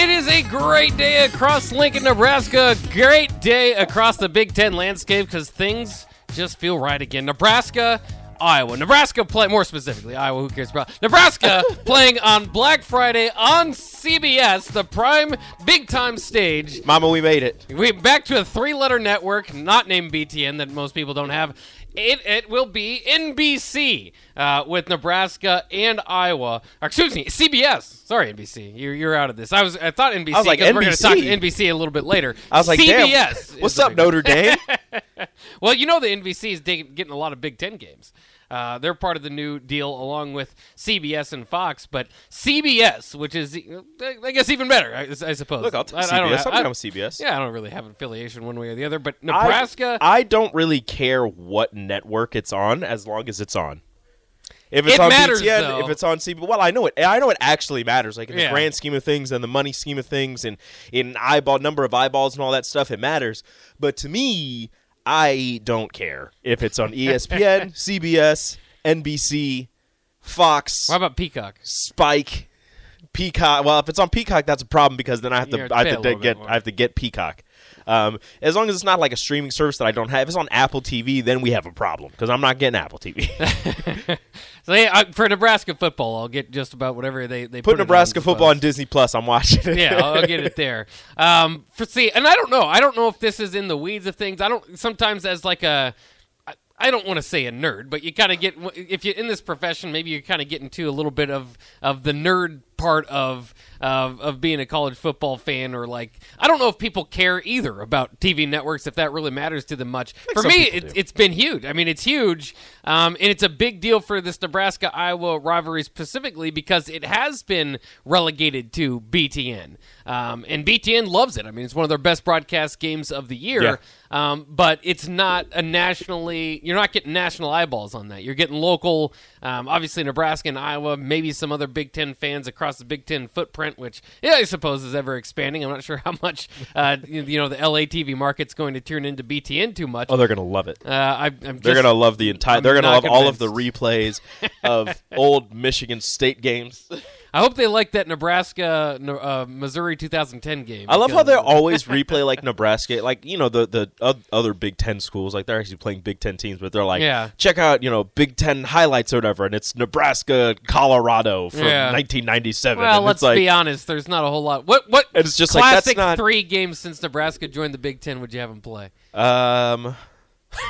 It is a great day across Lincoln, Nebraska. Great day across the Big Ten landscape because things just feel right again. Nebraska, Iowa. Nebraska play more specifically Iowa. Who cares about Nebraska playing on Black Friday on CBS, the prime big time stage. Mama, we made it. We back to a three-letter network, not named BTN, that most people don't have. It, it will be NBC uh, with Nebraska and Iowa. Excuse me, CBS. Sorry, NBC. You're, you're out of this. I was I thought NBC. I was like, 'cause we're going to talk NBC? NBC a little bit later. I was like, CBS. damn. What's up, Notre Dame? well, you know the NBC is getting a lot of Big Ten games. Uh, they're part of the new deal along with CBS and Fox, but CBS, which is, I guess, even better, I, I suppose. Look, I'll take I- I don't I'm I- with CBS. Yeah, I don't really have an affiliation one way or the other, but I- Nebraska. I, don't really care what network it's on as long as it's on. If it's It on matters, BTN, though. if it's on CBS, well, I know it. I know it actually matters. Like in Yeah. the grand scheme of things and the money scheme of things, and in eyeball number of eyeballs and all that stuff, it matters. But to me, I don't care if it's on ESPN, CBS, NBC, Fox, How about Peacock? Spike, Peacock. Well, if it's on Peacock, that's a problem because then I have to I have to get. I have to get Peacock. Um, as long as it's not like a streaming service that I don't have. If it's on Apple TV, then we have a problem because I'm not getting Apple TV. So yeah, I, for Nebraska football, I'll get just about whatever they they Put on, Nebraska I football on. Disney Plus. I'm watching it. yeah, I'll get it there. Um, for see, and I don't know. I don't know if this is in the weeds of things. I don't. Sometimes as like a, I- don't want to say a nerd, but you kind of get if you're in this profession, maybe you're kind of get into a little bit of of the nerd part of of of being a college football fan, or like I don't know if people care either about TV networks if that really matters to them much. For me, it, it's been huge. I mean, it's huge, um, and it's a big deal for this Nebraska Iowa rivalry specifically because it has been relegated to BTN, um, and BTN loves it. I mean, it's one of their best broadcast games of the year. Yeah. Um, but it's not a nationally. You're not getting national eyeballs on that. You're getting local. Um, obviously, Nebraska and Iowa, maybe some other Big Ten fans across the Big Ten footprint, which yeah, I suppose is ever expanding. I'm not sure how much uh, you know the LA TV market's going to turn into BTN too much. Oh, they're gonna love it. Uh, I, I'm They're just- gonna love the entire. I'm They're gonna not love all of the replays of old Michigan State games. I hope they like that Nebraska uh, Missouri 2010 game. I love how they always replay like Nebraska, like you know the the other Big Ten schools, like they're actually playing Big Ten teams, but they're like, Yeah. check out you know Big Ten highlights or whatever, and it's Nebraska, Colorado from Yeah. 1997. Well, and let's it's like, be honest. There's not a whole lot. What what? It's just like, that's classic not- three games since Nebraska joined the Big Ten. Would you have them play? Um,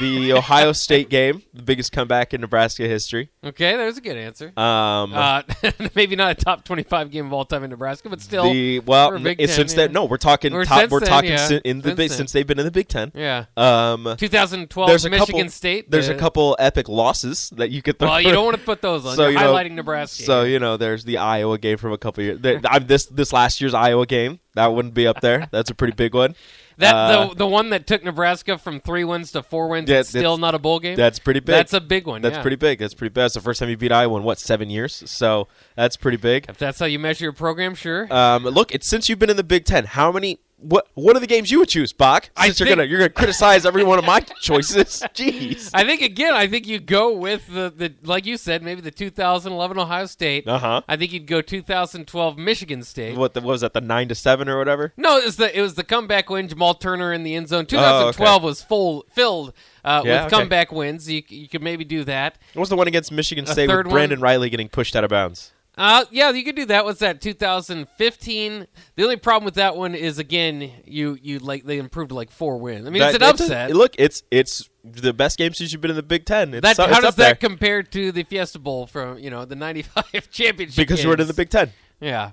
the Ohio State game, the biggest comeback in Nebraska history. Okay, there's a good answer. Um, Uh, maybe not a top 25 game of all time in Nebraska, but still. the well, for a Big it's Ten, since yeah. then. No, we're talking Or top. We're then, talking yeah. in the Since Big since they've been in the Big Ten. yeah. Um, 2012 there's a Michigan couple. State. There's a couple epic losses that you could. Throw. Well, you don't want to put those on. So, You're you know, highlighting Nebraska. So you know, there's the Iowa game from a couple years. This this last year's Iowa game that wouldn't be up there. That's a pretty big one. that uh, the the one that took Nebraska from three wins to four wins. Yeah, still not a bowl game. That's pretty big. That's a big one. That's yeah. pretty big. That's pretty big. That's the first time you beat Iowa in what seven years. So that's pretty big. If that's how you measure your program, sure. Um, look, it's since you've been in the Big Ten. How many? What? What are the games you would choose, Bach? Since you're think- gonna you're gonna criticize every one of my choices. Jeez. I think again, I think you go with the, the like you said, maybe the 2011 Ohio State. Uh-huh. I think you'd go 2012 Michigan State. What, the, what was that? The nine to seven or whatever. No, it was the it was the comeback win. Jamal Turner in the end zone. 2012 was full filled uh, Oh, Yeah, with okay. comeback wins. You, you could maybe do that. What was the one against Michigan State with Brandon one? Reilly getting pushed out of bounds? Uh, yeah, you could do that. What's that? 2015. The only problem with that one is again, you you like they improved like four wins. I mean, That- it's an that's a- upset. look, it's it's the best game since you've been in the Big Ten. It's, that, so- how does up there that compare to the Fiesta Bowl from you know the '95 championship? because you were in the Big Ten. Yeah.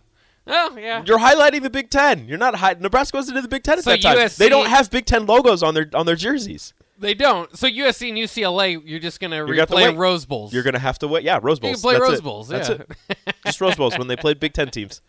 Oh yeah. You're highlighting the Big Ten. You're not hi- Nebraska wasn't in the Big Ten at So that time. USC They don't have Big Ten logos on their on their jerseys. They don't. So USC and UCLA, you're just gonna You to replay wait. Rose Bowls. You're gonna have to wait. Yeah, Rose You Bowls. can play That's Rose it. Bowls. That's yeah. it. Just Rose Bowls when they played Big Ten teams.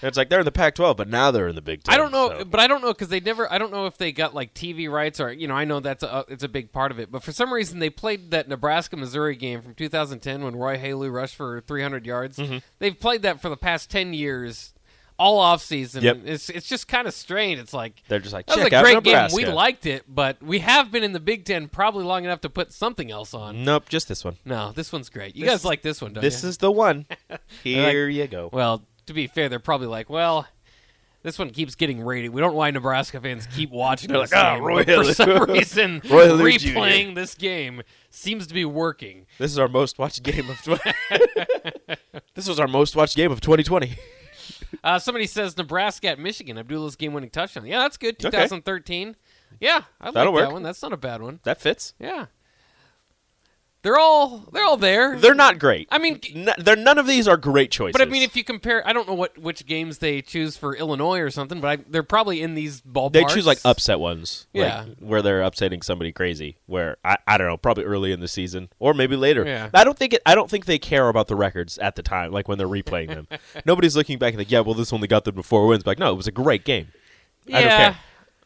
And it's like they're in the Pac-12, but now they're in the Big Ten. I don't know, so- but I don't know because they never. I don't know if they got like TV rights or you know. I know that's a, it's a big part of it, but for some reason they played that Nebraska Missouri game from 2010 when Roy Helu rushed for 300 yards. Mm-hmm. They've played that for the past 10 years, all off season. Yep. It's it's just kind of strange. It's like They're just like that was a great game. We liked it, but we have been in the Big Ten probably long enough to put something else on. Nope, just this one. No, this one's great. You This- guys like this one, don't This you? is the one. Here you go. Well, to be fair, they're probably like, well, this one keeps getting rated. We don't know why Nebraska fans keep watching They're this like, "Ah, game. Roy but for Helu." some reason, Roy Helu Jr. replaying this game seems to be working. This is our most watched game of. Tw- this was our most watched game of 2020. Uh, somebody says Nebraska at Michigan, Abdullah's game-winning touchdown. Yeah, that's good. Okay. 2013. Yeah, I like That'll that work. one. That's not a bad one. That fits. Yeah, they're all they're all there. They're not great. I mean, N- they're none of these are great choices. But I mean, if you compare, I don't know what which games they choose for Illinois or something, but I, they're probably in these ballparks. they choose like upset ones, like, Yeah. where they're upsetting somebody crazy. Where I, I don't know, probably early in the season or maybe later. Yeah. I don't think it. I don't think they care about the records at the time, like when they're replaying them. Nobody's looking back and like, yeah, well, this only got them to four wins. But like, no, it was a great game. Yeah,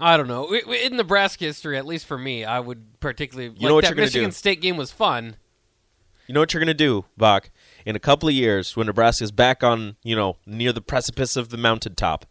I don't care. I don't know. In Nebraska history, at least for me, I would particularly. like know what that you're gonna Michigan do? State game was fun. You know what you're gonna do, Bach? In a couple of years, when Nebraska's back on, you know, near the precipice of the mountaintop.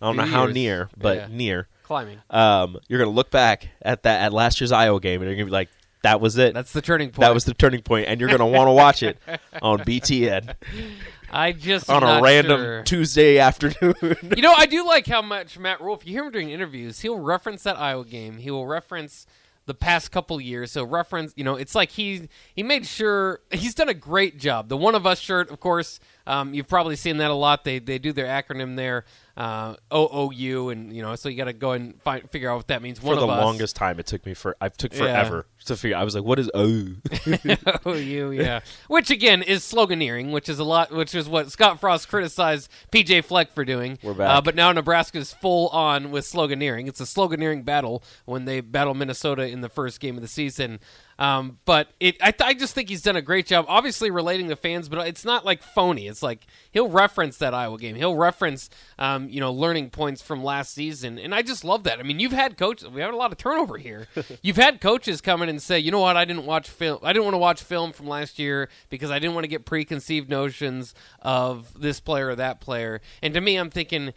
I don't know Few how near, but Yeah. near. Climbing. Um, you're gonna look back at that at last year's Iowa game, and you're gonna be like, "That was it. That's the turning point. that was the turning point," and you're gonna want to watch it on BTN I just on a random sure. Tuesday afternoon. You know, I do like how much Matt Rhule. If you hear him doing interviews, he'll reference that Iowa game. He will reference the past couple years. He'll reference. You know, it's like he he made sure he's done a great job. The One of Us shirt, of course, um, you've probably seen that a lot. They they do their acronym there, uh, OOU, and you know, so you got to go and find figure out what that means. One for the of us. longest time, it took me for I took Yeah. forever to figure. I was like, "What is oh?" OU, yeah. which again is sloganeering, which is a lot, which is what Scott Frost criticized PJ Fleck for doing. We're back. Uh, but now Nebraska's full on with sloganeering. It's a sloganeering battle when they battle Minnesota in the first game of the season. Um, but it, I, th- I just think he's done a great job, obviously relating to fans, but it's not like phony. It's like he'll reference that Iowa game. He'll reference, um, you know, learning points from last season, and I just love that. I mean, you've had coaches. We had a lot of turnover here. you've had coaches come in and say, you know what, I didn't watch film. I didn't want to watch film from last year because I didn't want to get preconceived notions of this player or that player. And to me, I'm thinking.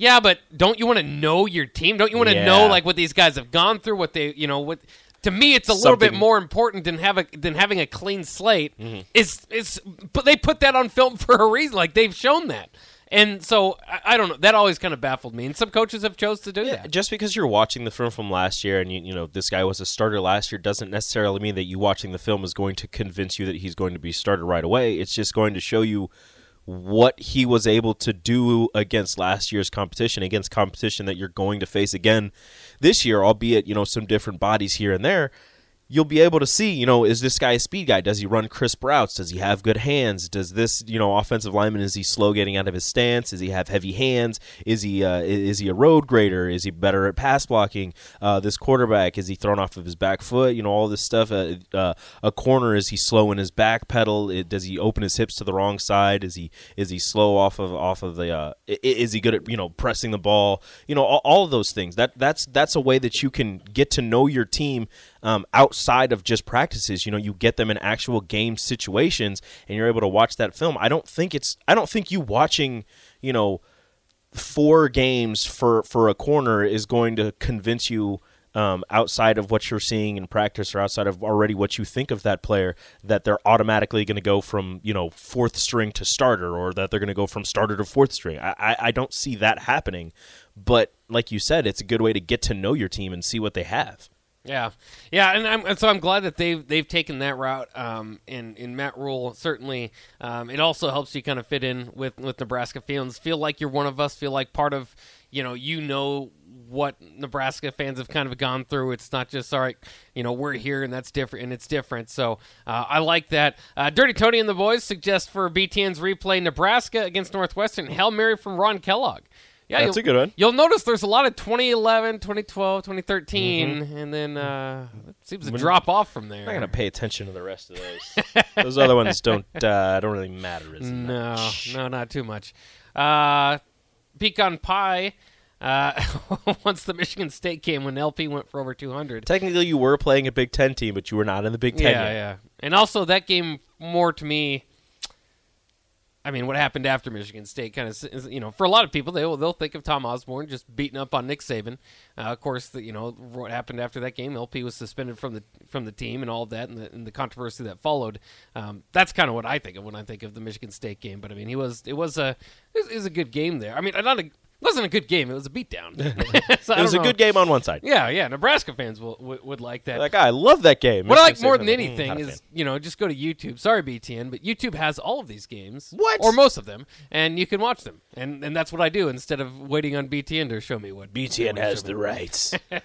Yeah, but don't you want to know your team? Don't you want to Yeah. know like what these guys have gone through? What they, you know, what? To me, it's a little bit more important than have a, than having a clean slate. Mm-hmm. It's it's but they put that on film for a reason. Like they've shown that, and so I, I don't know. That always kind of baffled me. And some coaches have chose to do Yeah, that. just because you're watching the film from last year and you, you know this guy was a starter last year doesn't necessarily mean that you watching the film is going to convince you that he's going to be started right away. It's just going to show you what he was able to do against last year's competition, against competition that you're going to face again this year, albeit you know some different bodies here and there. You'll be able to see, you know, is this guy a speed guy? Does he run crisp routes? Does he have good hands? Does this, you know, offensive lineman is he slow getting out of his stance? Does he have heavy hands? Is he uh, is he a road grader? Is he better at pass blocking? Uh, this quarterback is he thrown off of his back foot? You know, all this stuff. Uh, uh, a corner is he slow in his back pedal? It, does he open his hips to the wrong side? Is he is he slow off of off of the? Uh, is he good at you know pressing the ball? You know, all, all of those things. That that's that's a way that you can get to know your team um, outside of just practices. You know, you get them in actual game situations, and you're able to watch that film. I don't think it's. I don't think you watching. You know, four games for for a corner is going to convince you. Um, outside of what you're seeing in practice, or outside of already what you think of that player, that they're automatically going to go from you know fourth string to starter, or that they're going to go from starter to fourth string. I, I, I don't see that happening. But like you said, it's a good way to get to know your team and see what they have. Yeah, yeah, and, I'm, so I'm glad that they've they've taken that route. Um, and in Matt Rhule, certainly, um, it also helps you kind of fit in with with Nebraska fans. Feel like you're one of us. Feel like part of you know you know what Nebraska fans have kind of gone through. It's not just all right, you know, we're here and that's different and it's different. So uh, I like that. Uh, Dirty Tony and the boys suggest for BTN's replay Nebraska against Northwestern Hail Mary from Ron Kellogg. Yeah, That's a good one. You'll notice there's a lot of 2011, 2012, 2013, and then uh, it seems to When- drop off from there. I'm not gonna pay attention to the rest of those. those other ones don't uh, don't really matter as No, much. no, no, not too much. Uh, pecan pie. Uh, once the Michigan State game, when LP went for over 200. Technically, you were playing a Big Ten team, but you were not in the Big Ten. Yeah, yet. yeah. And also that game more to me. I mean, what happened after Michigan State kind of, you know, for a lot of people, they will they'll think of Tom Osborne just beating up on Nick Saban. Uh, of course, the, you know what happened after that game. LP was suspended from the from the team and all of that, and the, and the controversy that followed. Um, that's kind of what I think of when I think of the Michigan State game. But I mean, he was it was a it was, it was a good game there. I mean, not a it wasn't a good game. It was a beatdown. So It was a know. good game on one side. Yeah, yeah. Nebraska fans will would, would like that. Like I love that game. What I like more than mm, anything is, you know, just go to YouTube. Sorry, BTN, but YouTube has all of these games. What? Or most of them, and you can watch them. And and that's what I do instead of waiting on BTN to show me what BTN has the rights.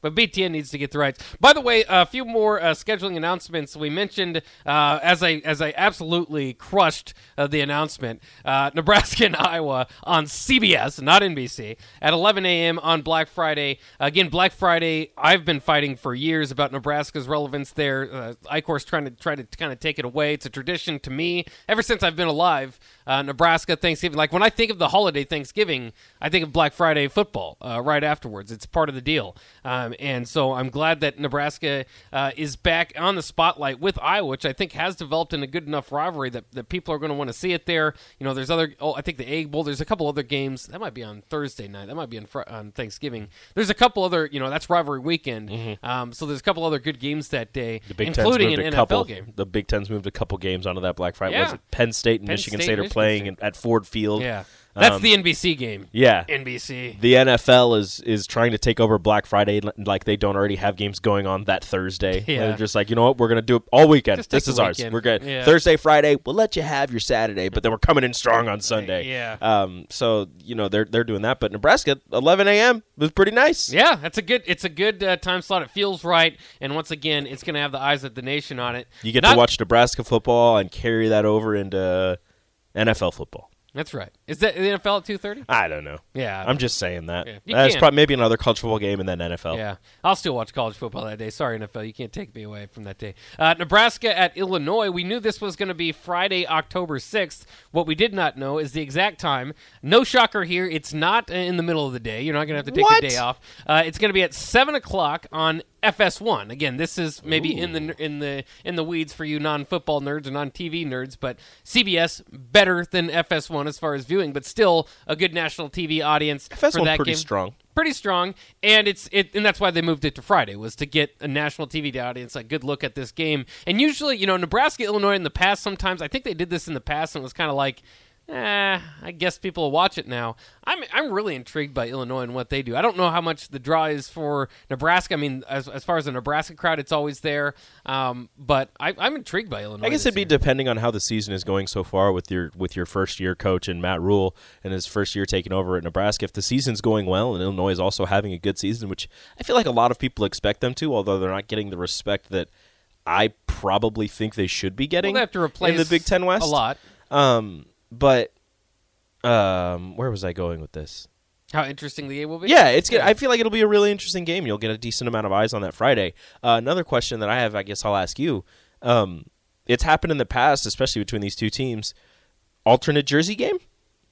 But BTN needs to get the rights. By the way, a few more uh, scheduling announcements. We mentioned uh, as I as I absolutely crushed uh, the announcement, uh, Nebraska and Iowa on CBS, not NBC, at 11 a.m. on Black Friday. Again, Black Friday. I've been fighting for years about Nebraska's relevance there. Uh, Icor's trying to try to kind of take it away. It's a tradition to me ever since I've been alive. Uh, Nebraska Thanksgiving. Like when I think of the holiday Thanksgiving, I think of Black Friday football uh, right afterwards. It's part of the deal. Um, and so I'm glad that Nebraska uh, is back on the spotlight with Iowa, which I think has developed in a good enough rivalry that, that people are going to want to see it there. You know, there's other, oh, I think the Egg Bowl, there's a couple other games. That might be on Thursday night. That might be on, Fri on Thanksgiving. There's a couple other, you know, that's rivalry weekend. Um, so there's a couple other good games that day, Mm-hmm. The Big Ten's including moved an a NFL couple. game. The Big Ten's moved a couple games onto that Black Friday. Yeah. Was it Penn State and Penn Michigan State, State are Michigan playing State. at Ford Field? Yeah. That's Um, the NBC game. Yeah. NBC. The NFL is is trying to take over Black Friday like they don't already have games going on that Thursday. Yeah. They're just like, you know what, we're gonna do it all weekend. Just this the is ours. weekend. We're good. Yeah. Thursday, Friday, we'll let you have your Saturday, but then we're coming in strong on Sunday. Yeah. Um. So you know they're they're doing that, but Nebraska, 11 a.m. was pretty nice. Yeah, that's a good. It's a good uh, time slot. It feels right, and once again, it's going to have the eyes of the nation on it. You get Not- to watch Nebraska football and carry that over into NFL football. That's right. Is that the NFL at two thirty? I don't know. Yeah, I'm just saying that. Yeah, That's can. probably maybe another college football game and then NFL. Yeah, I'll still watch college football that day. Sorry, NFL, you can't take me away from that day. Uh, Nebraska at Illinois. We knew this was going to be Friday, October sixth. What we did not know is the exact time. No shocker here. It's not in the middle of the day. You're not going to have to take What? the day off. Uh, it's going to be at seven o'clock on FS1. Again, this is maybe in the in the in the weeds for you non-football nerds or non-TV nerds, but CBS better than FS1 as far as viewing, but still a good national TV audience FS1 that pretty game strong. pretty strong, and it's it, and that's why they moved it to Friday was to get a national TV audience a good look at this game. And usually, you know, Nebraska, Illinois in the past, sometimes I think they did this in the past, and it was kind of like, eh, I guess people will watch it now. I'm I'm really intrigued by Illinois and what they do. I don't know how much the draw is for Nebraska. I mean, as as far as the Nebraska crowd, it's always there, um, but I, I'm intrigued by Illinois. I guess it'd be depending on how the season is going so far with your with your first year coach and Matt Rhule and his first year taking over at Nebraska. If the season's going well and Illinois is also having a good season, which I feel like a lot of people expect them to, although they're not getting the respect that I probably think they should be Well, getting they have to replace in the Big Ten West a lot. Um, but um, where was I going with this? How interesting the game will be. Yeah, it's good. I feel like it'll be a really interesting game. You'll get a decent amount of eyes on that Friday. Uh, another question that I have, I guess I'll ask you. Um, it's happened in the past, especially between these two teams. Alternate jersey game?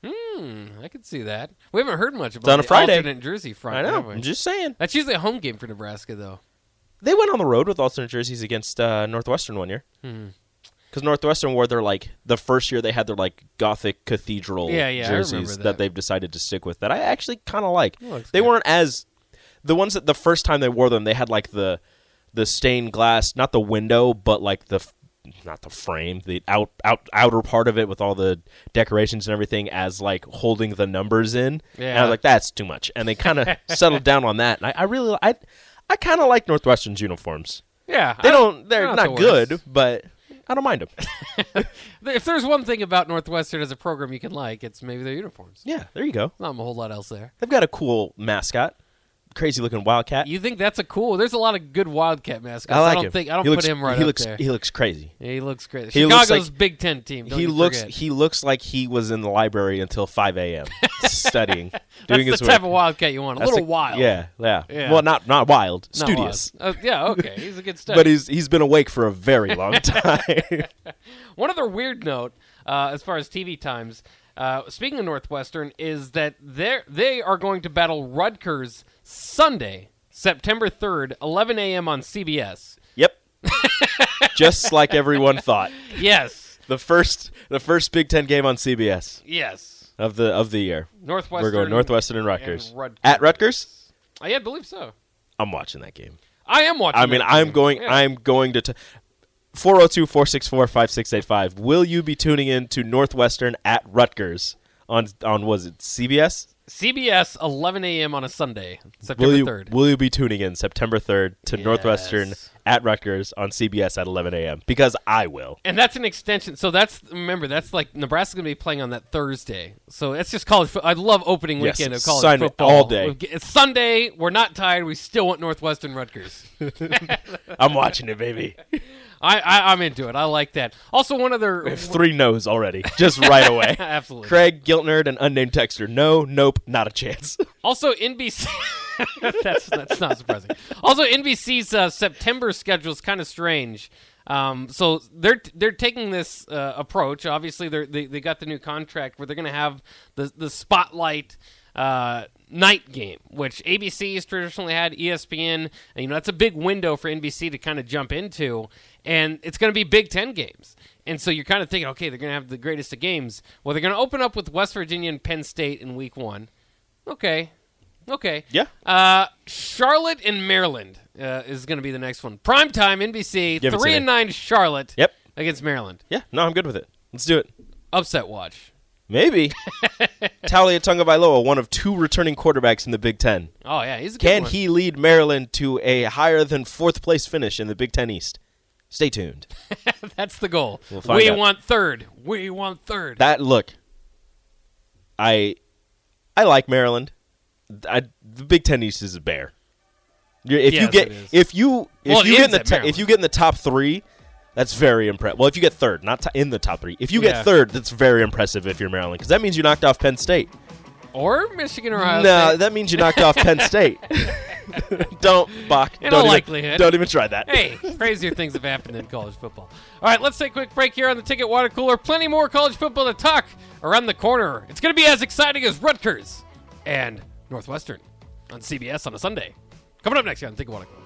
Hmm, I could see that. We haven't heard much about on a Friday. alternate jersey front. I know. I'm just saying. That's usually a home game for Nebraska, though. They went on the road with alternate jerseys against uh, Northwestern one year. Hmm. Because Northwestern wore their like the first year they had their like Gothic cathedral Yeah, yeah, jerseys that. that. they've decided to stick with. That I actually kind of like. They good. weren't as the ones that the first time they wore them they had like the the stained glass, not the window, but like the not the frame, the out out outer part of it with all the decorations and everything as like holding the numbers in. And I was like, that's too much. And they kind of settled down on that. And I, I really I I kind of like Northwestern's uniforms. Yeah, They I don't. They're not not, the good, but I don't mind them. If there's one thing about Northwestern as a program you can like, it's maybe their uniforms. yeah, there you go. Not a whole lot else there. They've got a cool mascot. Crazy looking Wildcat. You think that's a cool? There's a lot of good Wildcat mascots. I like don't him. think I don't he put looks, him right he up looks, there. He looks crazy. Yeah, he looks great. He looks Chicago's like- Big Ten team. Don't he you looks forget. he looks like he was in the library until 5 a.m. studying, That's doing the his type work. of Wildcat you want. A That's little the- wild. Yeah, yeah, Yeah. Well, not not wild, Not studious. wild. Uh, yeah, okay. He's a good study. But he's he's been awake for a very long time. One other weird note, uh, as far as TV times, uh, speaking of Northwestern, is that they they are going to battle Rutgers Sunday, September third, 11 a.m. on CBS. yep. Just like everyone thought. Yes, The first the first Big 10 game on CBS yes. of the of the year. Northwestern. We're going Northwestern and Rutgers. and Rutgers. At Rutgers? Oh, yeah, I believe so. I'm watching that game. I am watching. I mean, that I'm game. going Yeah. I'm going to t- 402-464-5685. Will you be tuning in to Northwestern at Rutgers on on was it CBS? CBS 11 a.m. on a Sunday, September Will you 3rd. will you be tuning in September 3rd to Yes. Northwestern at Rutgers on CBS at 11 a.m. because I will. And that's an extension. So that's remember that's like Nebraska's gonna be playing on that Thursday. So it's just college. Fo- I love opening Yes, weekend of college football all day. It's Sunday. We're not tired. We still want Northwestern Rutgers. I'm watching it, baby. I, I I'm into it. I like that. Also, one other We have three no's already, just right away. absolutely. Craig, Guilt Nerd, and Unnamed Texter. No, nope, not a chance. Also, NBC. that's that's not surprising. Also, NBC's uh, September schedule is kind of strange. Um, so they're they're taking this uh, approach. Obviously, they they got the new contract where they're going to have the the spotlight uh, night game, which ABC has traditionally had. ESPN, and, you know, that's a big window for NBC to kind of jump into, and it's going to be Big Ten games. And so you're kind of thinking, okay, they're going to have the greatest of games. Well, they're going to open up with West Virginia and Penn State in Week One. Okay. Okay. Yeah. Uh, Charlotte and Maryland uh, is going to be the next one. Prime time, NBC. Give three and nine Charlotte. Yep. Against Maryland. Yeah, no, I'm good with it. Let's do it. Upset watch. Maybe. Taulia Tagovailoa, one of two returning quarterbacks in the Big Ten. Oh yeah, he's a good Can one. he lead Maryland to a higher than fourth place finish in the Big Ten East? Stay tuned. That's the goal. We'll we out. want third. We want third. That look, I, I like Maryland. I, the Big Ten East is a bear. If you get if you if Well, you get in the if you get in the top three, that's very impressive. Well, if you get third, not to- in the top three, if you Yeah. get third, that's very impressive if you're Maryland because that means you knocked off Penn State. or Michigan or Ohio no, State. that means you knocked off Penn State. don't Bach. In don't all even, likelihood. don't even try that. hey, crazier things have happened in college football. All right, let's take a quick break here on the Ticket Water Cooler. Plenty more college football to talk around the corner. It's going to be as exciting as Rutgers and Northwestern on CBS on a Sunday. Coming up next here on Water Cooler.